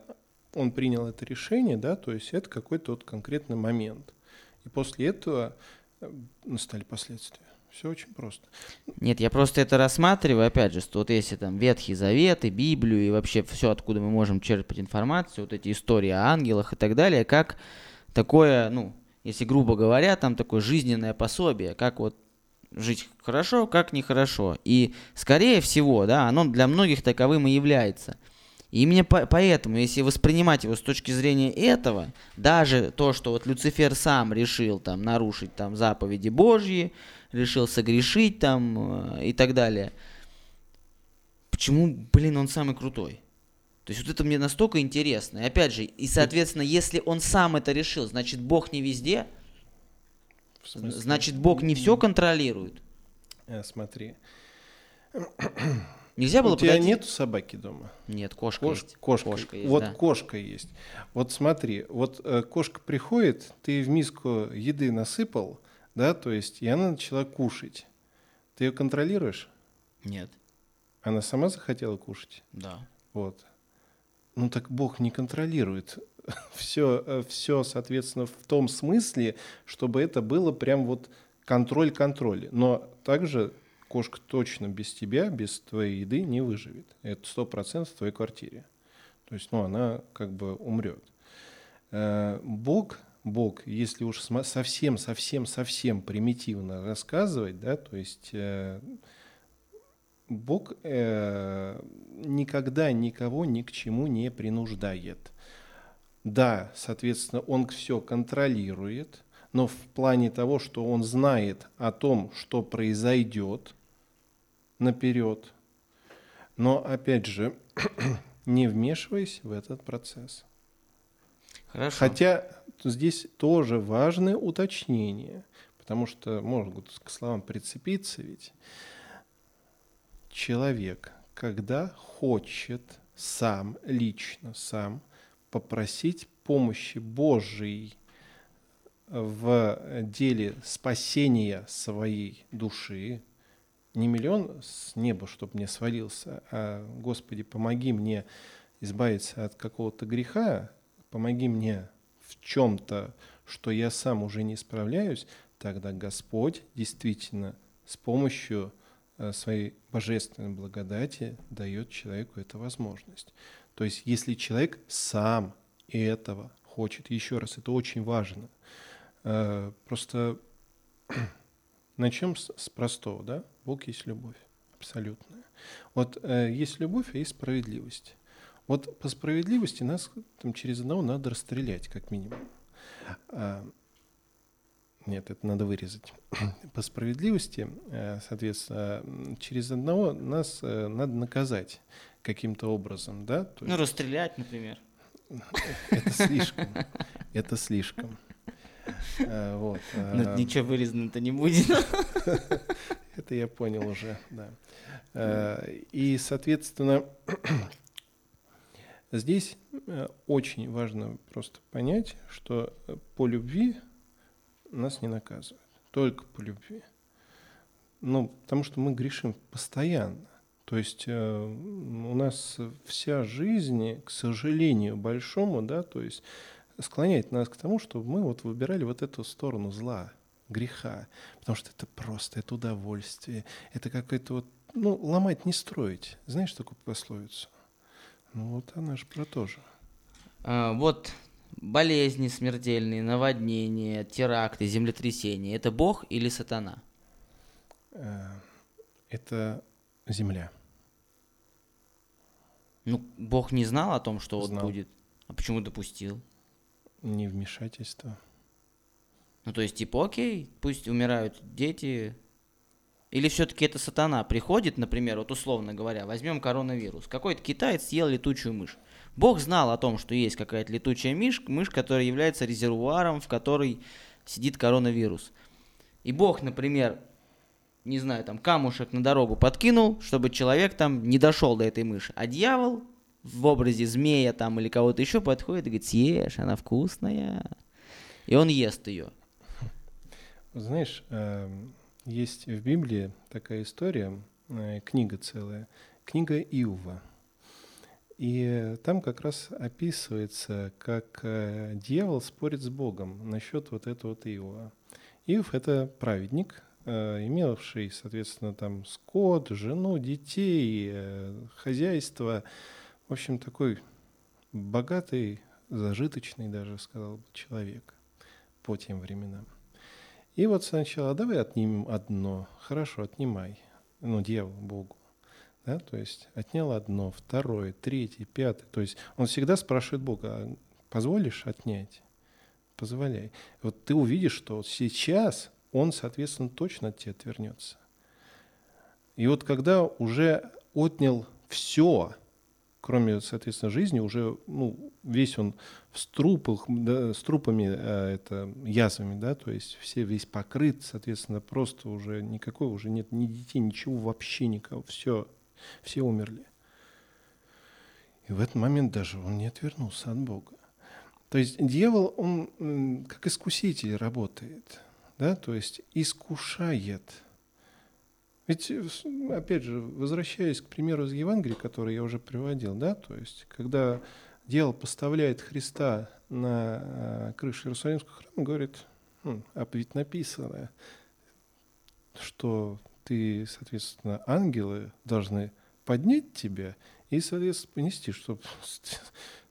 он принял это решение, да, то есть это какой-то вот конкретный момент. И после этого э, настали последствия. Все очень просто. Нет, я просто это рассматриваю, опять же, что вот если там Ветхий Завет и Библию и вообще все, откуда мы можем черпать информацию, вот эти истории о ангелах и так далее, как такое, ну, если грубо говоря, там такое жизненное пособие, как вот жить хорошо, как нехорошо. И, скорее всего, да, оно для многих таковым и является. И именно по поэтому, если воспринимать его с точки зрения этого, даже то, что вот Люцифер сам решил там нарушить там заповеди Божьи, решил согрешить там э, и так далее, почему, блин, он самый крутой? То есть вот это мне настолько интересно. И опять же, и соответственно, если он сам это решил, значит Бог не везде, Значит, Бог не все контролирует. А, смотри. Нельзя было У тебя подойти... нету собаки дома? Нет, кошка Кош... есть. Кошка. кошка есть, вот да. кошка есть. Вот смотри, вот э, кошка приходит, ты в миску еды насыпал, да, то есть, и она начала кушать. Ты ее контролируешь? Нет. Она сама захотела кушать? Да. Вот. Ну так Бог не контролирует все, э, все, соответственно, в том смысле, чтобы это было прям вот контроль-контроль. Но также кошка точно без тебя, без твоей еды не выживет. Это сто процентов в твоей квартире. То есть, ну, она как бы умрет. Э, Бог, Бог, если уж совсем, совсем, совсем примитивно рассказывать, да, то есть э, Бог никогда никого ни к чему не принуждает. Да, соответственно, он все контролирует, но в плане того, что он знает о том, что произойдет наперед, но опять же, не вмешиваясь в этот процесс. Хорошо. Хотя здесь тоже важное уточнение, потому что могут к словам прицепиться ведь. Человек, когда хочет сам, лично сам попросить помощи Божией в деле спасения своей души, не миллион с неба, чтобы мне свалился, а Господи, помоги мне избавиться от какого-то греха, помоги мне в чем-то, что я сам уже не справляюсь, тогда Господь действительно с помощью э, своей божественной благодати дает человеку эту возможность. То есть если человек сам этого хочет, еще раз, это очень важно. Э, просто начнем с, простого, да? Бог есть любовь, абсолютная. Вот э, есть любовь, а есть справедливость. Вот по справедливости нас там, через одного надо расстрелять, как минимум. А, нет, это надо вырезать. По справедливости, э, соответственно, через одного нас надо наказать каким-то образом, да? То ну, есть... расстрелять, например. Это слишком. Это слишком. А, вот. Ну, ничего вырезано-то не будет. Это я понял уже, да. Э, и, соответственно, здесь э, очень важно просто понять, что по любви нас не наказывают, только по любви. Ну, потому что мы грешим постоянно. То есть э, у нас вся жизнь, к сожалению, большому, да, то есть склоняет нас к тому, чтобы мы вот выбирали вот эту сторону зла, греха, потому что это просто, это удовольствие, это какое-то вот, ну, ломать не строить. Знаешь такую пословицу? Ну вот она же про то же. А, вот болезни смертельные, наводнения, теракты, землетрясения. Это Бог или сатана? Э, это земля. Ну, Бог не знал о том, что Знал. вот будет. А почему допустил? Невмешательство. Ну, то есть, типа, окей, пусть умирают дети. Или все-таки это сатана приходит, например, вот условно говоря, возьмем коронавирус. Какой-то китаец съел летучую мышь. Бог знал о том, что есть какая-то летучая мышь, мышь, которая является резервуаром, в которой сидит коронавирус. И Бог, например, не знаю, там камушек на дорогу подкинул, чтобы человек там не дошел до этой мыши. А дьявол в образе змея там или кого-то еще подходит и говорит, съешь, она вкусная. И он ест ее. Знаешь, эм, есть в Библии такая история, э, книга целая, книга Иова. И там как раз описывается, как э, дьявол спорит с Богом насчет вот этого вот Иова. Иов — это праведник, э, имевший, соответственно, там скот, жену, детей, хозяйство. В общем, такой богатый, зажиточный даже, сказал бы, человек по тем временам. И вот сначала давай отнимем одно. Хорошо, отнимай. Ну, дьявол Богу. Да, то есть отнял одно, второе, третье, пятое. То есть он всегда спрашивает Бога, а позволишь отнять? Позволяй. Вот ты увидишь, что вот сейчас он, соответственно, точно от тебя отвернется. И вот когда уже отнял все, кроме, соответственно, жизни, уже ну, весь он в струпах, да, с трупами, а, это, язвами, да, то есть все весь покрыт, соответственно, просто уже никакой, уже нет ни детей, ничего вообще никого, все, все умерли. И в этот момент даже он не отвернулся от Бога. То есть дьявол, он как искуситель работает, да, то есть искушает – ведь, э, опять же, возвращаясь к примеру из Евангелия, который я уже приводил, да, то есть, когда дьявол поставляет Христа на э, крышу Иерусалимского храма, говорит, ну, а ведь написано, что ты, соответственно, ангелы должны поднять тебя и, соответственно, понести, чтобы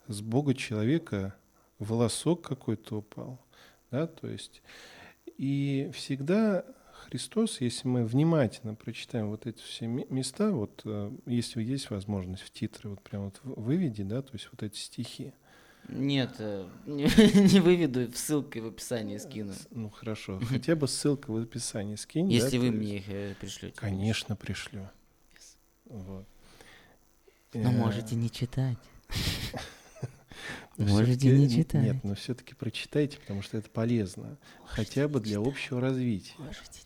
с Бога человека волосок какой-то упал. Да, то есть, и всегда Христос, если мы внимательно прочитаем вот эти все места, вот э, если есть возможность в титры вот прям вот выведи, да, то есть вот эти стихи. Нет, э, не, не выведу, ссылкой в описании скину. Ну хорошо, хотя бы ссылка в описании скинь. Если да, вы мне их э, пришлете. Конечно, пришлю. Yes. Вот. Но можете не читать. Можете не читать. Нет, но все-таки прочитайте, потому что это полезно. Хотя бы для общего развития. Можете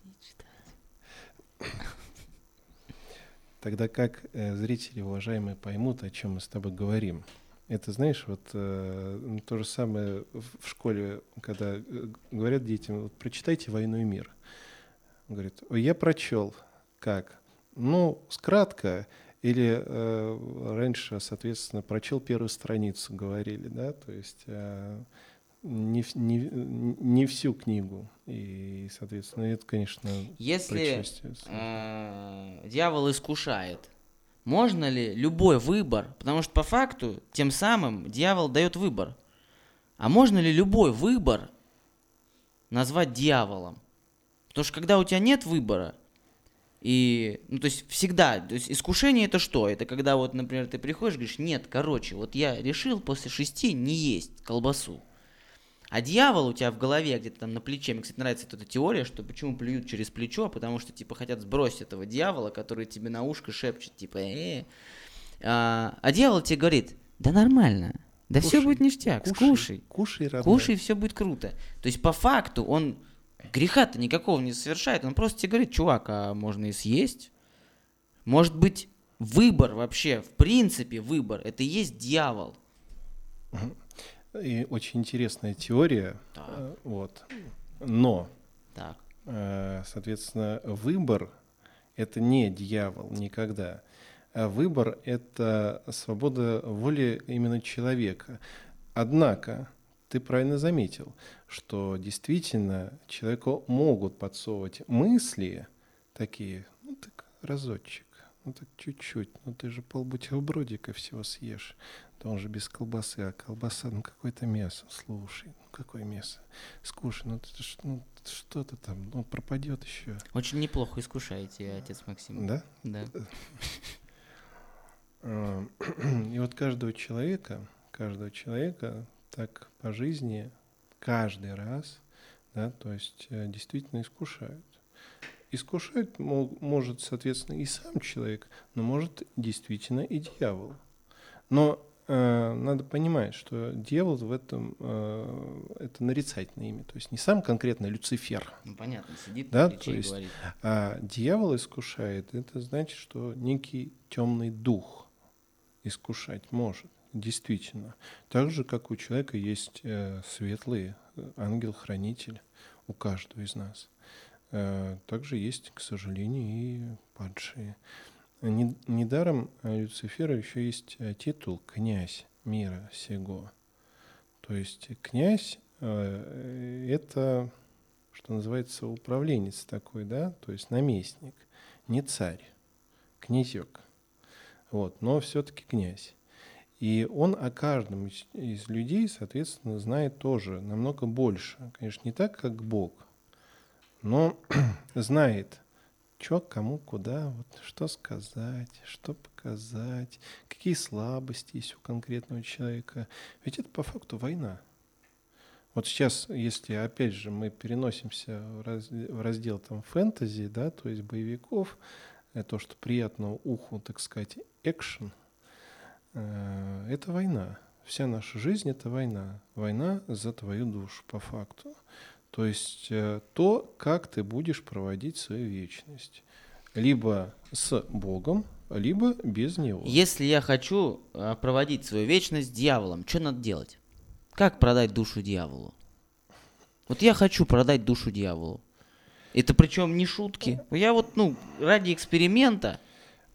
Тогда как э, зрители, уважаемые, поймут, о чем мы с тобой говорим? Это, знаешь, вот э, то же самое в школе, когда э, говорят детям, вот, прочитайте «Войну и мир». Он говорит, я прочел. Как? Ну, скратко, или э, раньше, соответственно, прочел первую страницу, говорили, да, то есть э, не, не, не всю книгу. И, соответственно, это, конечно, Если э, дьявол искушает, можно ли любой выбор, потому что по факту тем самым дьявол дает выбор, а можно ли любой выбор назвать дьяволом? Потому что когда у тебя нет выбора, и, ну, то есть всегда, то есть искушение это что? Это когда вот, например, ты приходишь и говоришь, нет, короче, вот я решил после шести не есть колбасу. А дьявол у тебя в голове где-то там на плече. Мне, кстати, нравится эта теория, что почему плюют через плечо, потому что, типа, хотят сбросить этого дьявола, который тебе на ушко шепчет, типа, э, -э. А, а дьявол тебе говорит, да нормально, да все будет ништяк, кушай, скушай. Кушай, родной. Кушай, все будет круто. То есть, по факту, он греха-то никакого не совершает. Он просто тебе говорит, чувак, а можно и съесть. Может быть, выбор вообще, в принципе, выбор, это и есть дьявол. И очень интересная теория. Так. э, Вот. Но, Так. э, соответственно, выбор — это не дьявол никогда. А выбор — это свобода воли именно человека. Однако, ты правильно заметил, что действительно человеку могут подсовывать мысли такие, ну так разочек, ну так чуть-чуть, ну ты же полбутербродика всего съешь, он же без колбасы, а колбаса, ну какое-то мясо, слушай, ну какое мясо, скушай, ну, ну что-то там, ну пропадет еще, Очень неплохо искушаете, отец Максим. да? Да. А, И вот каждого человека, каждого человека так по жизни каждый раз, да, то есть э, действительно искушают. Искушать мо- может, соответственно, и сам человек, но может действительно и дьявол. Но э, надо понимать, что дьявол в этом э, это нарицательное имя, то есть не сам конкретно Люцифер, Ну, понятно, сидит Да, то и есть говорит. а дьявол искушает, это значит, что некий темный дух искушать может, действительно. Так же, как у человека есть э, светлый э, ангел-хранитель, у каждого из нас. Э, также есть, к сожалению, и падшие. Не- Недаром у Люцифера еще есть э, титул «князь мира сего». То есть князь э, — это что называется, управленец такой, да, то есть наместник, не царь, князек, вот, но все-таки князь. И он о каждом из людей, соответственно, знает тоже намного больше. Конечно, не так, как Бог, но знает, что, кому, куда, вот, что сказать, что показать, какие слабости есть у конкретного человека. Ведь это по факту война. Вот сейчас, если опять же мы переносимся в, раз- в раздел там фэнтези, да, то есть боевиков, э, то, что приятно уху, так сказать, экшен, э, это война. Вся наша жизнь это война. Война за твою душу, по факту. То есть э, то, как ты будешь проводить свою вечность. Либо с Богом, либо без Него. Если я хочу а, проводить свою вечность с дьяволом, что надо делать? Как продать душу дьяволу? Вот я хочу продать душу дьяволу. Это причем не шутки. Я вот, ну, ради эксперимента,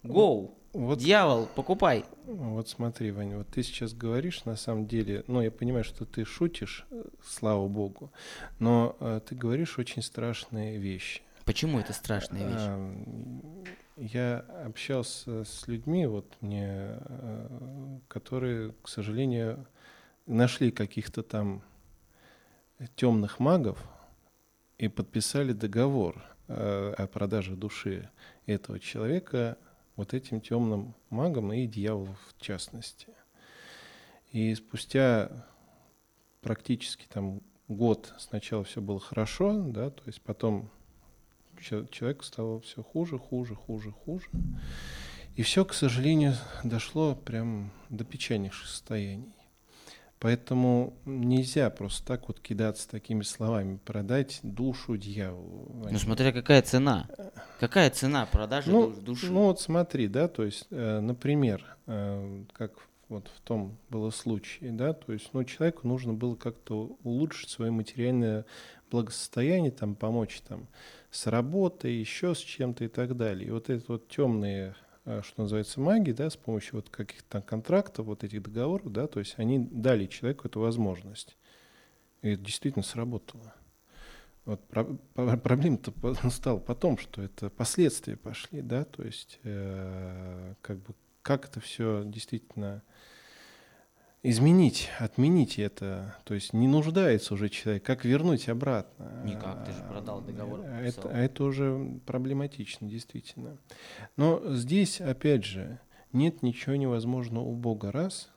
go, Вот дьявол, покупай. Вот смотри, Ваня, вот ты сейчас говоришь, на самом деле, ну, я понимаю, что ты шутишь, э, слава богу, но э, ты говоришь очень страшные вещи. Почему это страшная вещь? Ам, Я общался с людьми, вот мне, э, которые, к сожалению, нашли каких-то там темных магов и подписали договор э, о продаже души этого человека вот этим темным магам и дьяволу в частности. И спустя практически там год сначала все было хорошо, да, то есть потом чел- человеку стало все хуже, хуже, хуже, хуже. И все, к сожалению, дошло прям до печальнейших состояний. Поэтому нельзя просто так вот кидаться такими словами, продать душу дьяволу. Ну, смотря какая цена. Какая цена продажи Ну, ду- души? Ну вот смотри, да, то есть, э, например, э, как вот в том было случае, да, то есть, ну, человеку нужно было как-то улучшить свое материальное благосостояние, там, помочь там с работой, еще с чем-то и так далее. И вот эти вот темные, что называется, маги, да, с помощью вот каких-то там контрактов, вот этих договоров, да, то есть они дали человеку эту возможность. И это действительно сработало. Вот про- про- проблема-то стала потом, что это последствия пошли, да, то есть э, как бы как это все действительно изменить, отменить это, то есть не нуждается уже человек, как вернуть обратно? Никак, ты же продал договор, А подписал. Это, это уже проблематично, действительно. Но здесь, опять же, нет ничего невозможного у Бога, раз.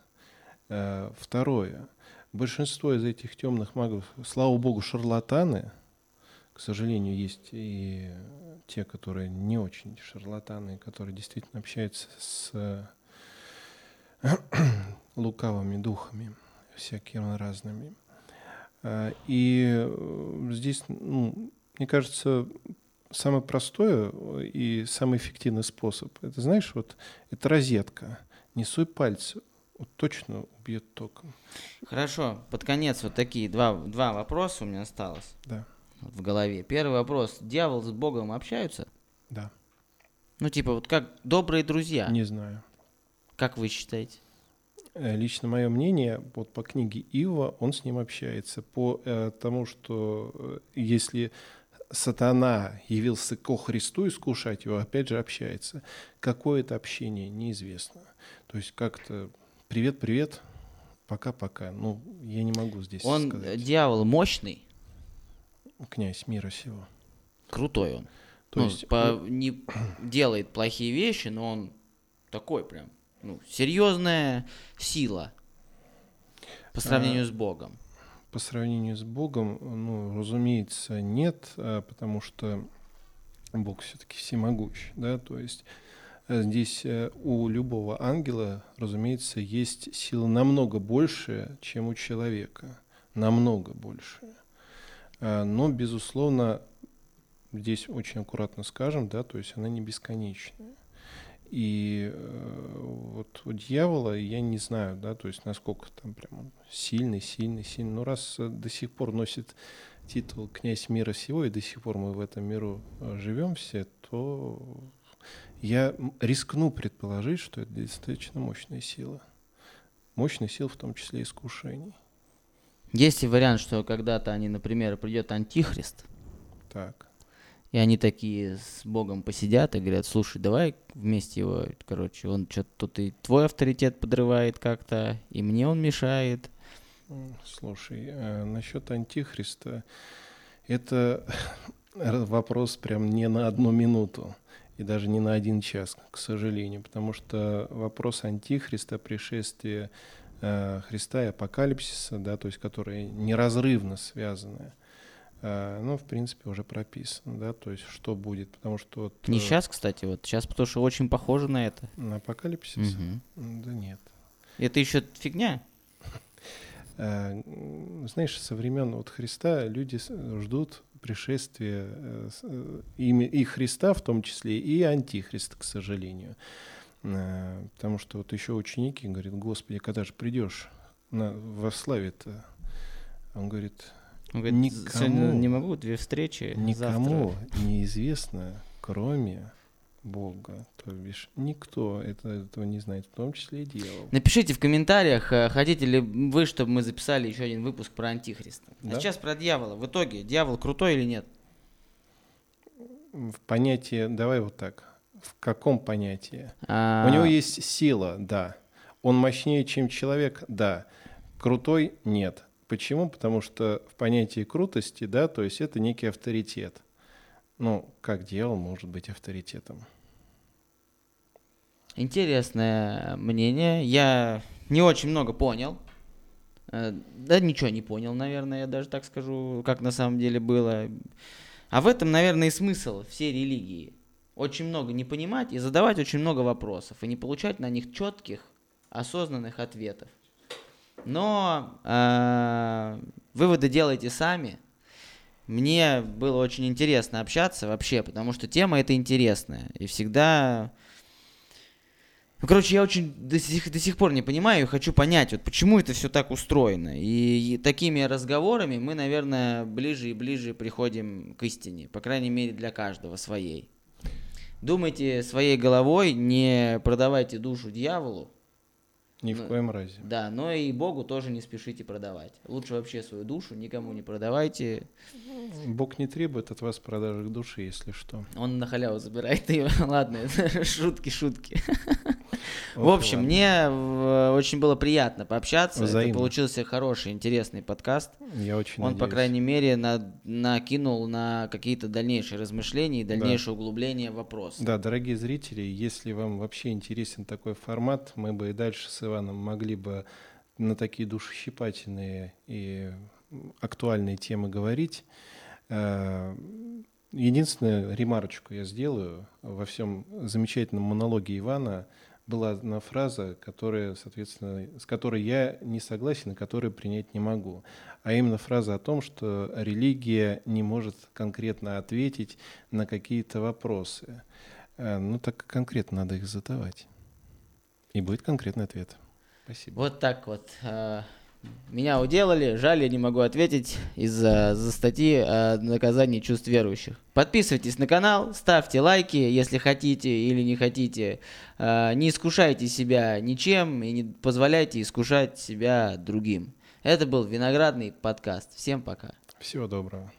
Э, Второе. Большинство из этих темных магов, слава богу, шарлатаны. К сожалению, есть и те, которые не очень шарлатаны, которые действительно общаются с э, лукавыми духами, всякими разными. А, И э, здесь ну, Мне кажется, самое простое и самый эффективный способ, это знаешь, вот это розетка. Не суй пальцы, вот точно убьет током. Хорошо, под конец вот такие два, два вопроса у меня осталось Да, вот в голове. Первый вопрос. Дьявол с Богом общаются? да, Ну, типа, вот как добрые друзья. не знаю. Как вы считаете? Э, Лично мое мнение, вот по книге Ива, он с ним общается. По э, тому, что э, если сатана явился ко Христу искушать его, опять же общается. Какое это общение, неизвестно. То есть как-то привет-привет, пока-пока. Ну, я не могу здесь Он, сказать. дьявол, мощный, Князь мира сего. крутой он. То ну, есть по- не делает плохие вещи, но он такой прям, ну, серьезная сила по сравнению с Богом. По сравнению с Богом, ну, разумеется, нет, а, потому что Бог все-таки всемогущ, да, то есть э, здесь э, у любого ангела, разумеется, есть сила намного больше, чем у человека, намного больше. А, Но, безусловно, здесь очень аккуратно скажем, да, то есть она не бесконечная. И э, вот у дьявола я не знаю, да, то есть насколько там прям сильный, сильный, сильный. Но раз э, до сих пор носит титул князь мира всего, и до сих пор мы в этом миру э, живем все, то я рискну предположить, что это достаточно мощная сила. Мощная сила, в том числе искушений. Есть и вариант, что когда-то они, например, придет антихрист, Так. И они такие с Богом посидят и говорят, слушай, давай вместе его, короче, он что-то тут и твой авторитет подрывает как-то, и мне он мешает. Слушай, э, насчет антихриста, это вопрос прям не на одну минуту и даже не на один час, к сожалению, потому что вопрос антихриста, пришествия э, Христа и апокалипсиса, да, то есть которые неразрывно связаны, ну, в принципе, уже прописано, да, то есть что будет, потому что вот, Не э, сейчас, кстати, вот сейчас, потому что очень похоже на это. на апокалипсис. М, да нет. Это еще фигня. Э, Знаешь, со времен вот Христа люди ждут пришествия э, э, и Христа в том числе, и Антихриста, к сожалению. Э, Потому что вот еще ученики говорят, Господи, когда же придешь на, во славе-то? Он говорит, Он говорит, Никому- сегодня не могу, две встречи, никому завтра. неизвестно, кроме Бога. То бишь никто это, этого не знает, в том числе и дьявол. Напишите в комментариях, э, хотите ли вы, чтобы мы записали еще один выпуск про Антихриста. А Да. сейчас про дьявола. В итоге, дьявол крутой или нет? В понятии, давай вот так, в каком понятии? А, У него есть сила, да. Он мощнее, чем человек, да. Крутой – нет. Почему? Потому что в понятии крутости, да, то есть это некий авторитет. Ну, как дьявол может быть авторитетом? Интересное мнение. Я не очень много понял. Э, Да ничего не понял, наверное, я даже так скажу, как на самом деле было. А в этом, наверное, и смысл всей религии. Очень много не понимать и задавать очень много вопросов, и не получать на них четких, осознанных ответов. Но э, выводы делайте сами. Мне было очень интересно общаться вообще, потому что тема эта интересная. И всегда ну, короче, я очень до сих, до сих пор не понимаю и хочу понять, вот почему это все так устроено. И, и такими разговорами мы, наверное, ближе и ближе приходим к истине, по крайней мере, для каждого своей. Думайте своей головой, не продавайте душу дьяволу, Ни в Ну, коем разе. да, но и Богу тоже не спешите продавать. Лучше вообще свою душу никому не продавайте, Бог не требует от вас продажи души, если что. он на халяву забирает ее. Ладно, шутки, шутки. В Вот общем, ладно. мне э, очень было приятно пообщаться. Взаимно. Это получился хороший, интересный подкаст. Я очень Он, по надеюсь. крайней мере, на- накинул на какие-то дальнейшие размышления и Да. дальнейшее углубление в вопрос. Да, дорогие зрители, если вам вообще интересен такой формат, мы бы и дальше с Иваном могли бы на такие душещипательные и актуальные темы говорить. Э, Единственную ремарочку я сделаю во всем замечательном монологе Ивана была одна фраза, которая, соответственно, с которой я не согласен и которую принять не могу. А именно фраза о том, что религия не может конкретно ответить на какие-то вопросы. Э, ну, так конкретно надо их задавать. И будет конкретный ответ. Спасибо. Вот так вот. А, меня уделали, жаль, я не могу ответить из-за за статьи о наказании чувств верующих. Подписывайтесь на канал, ставьте лайки, если хотите или не хотите. А, не искушайте себя ничем и не позволяйте искушать себя другим. Это был Виноградный подкаст. Всем пока. Всего доброго.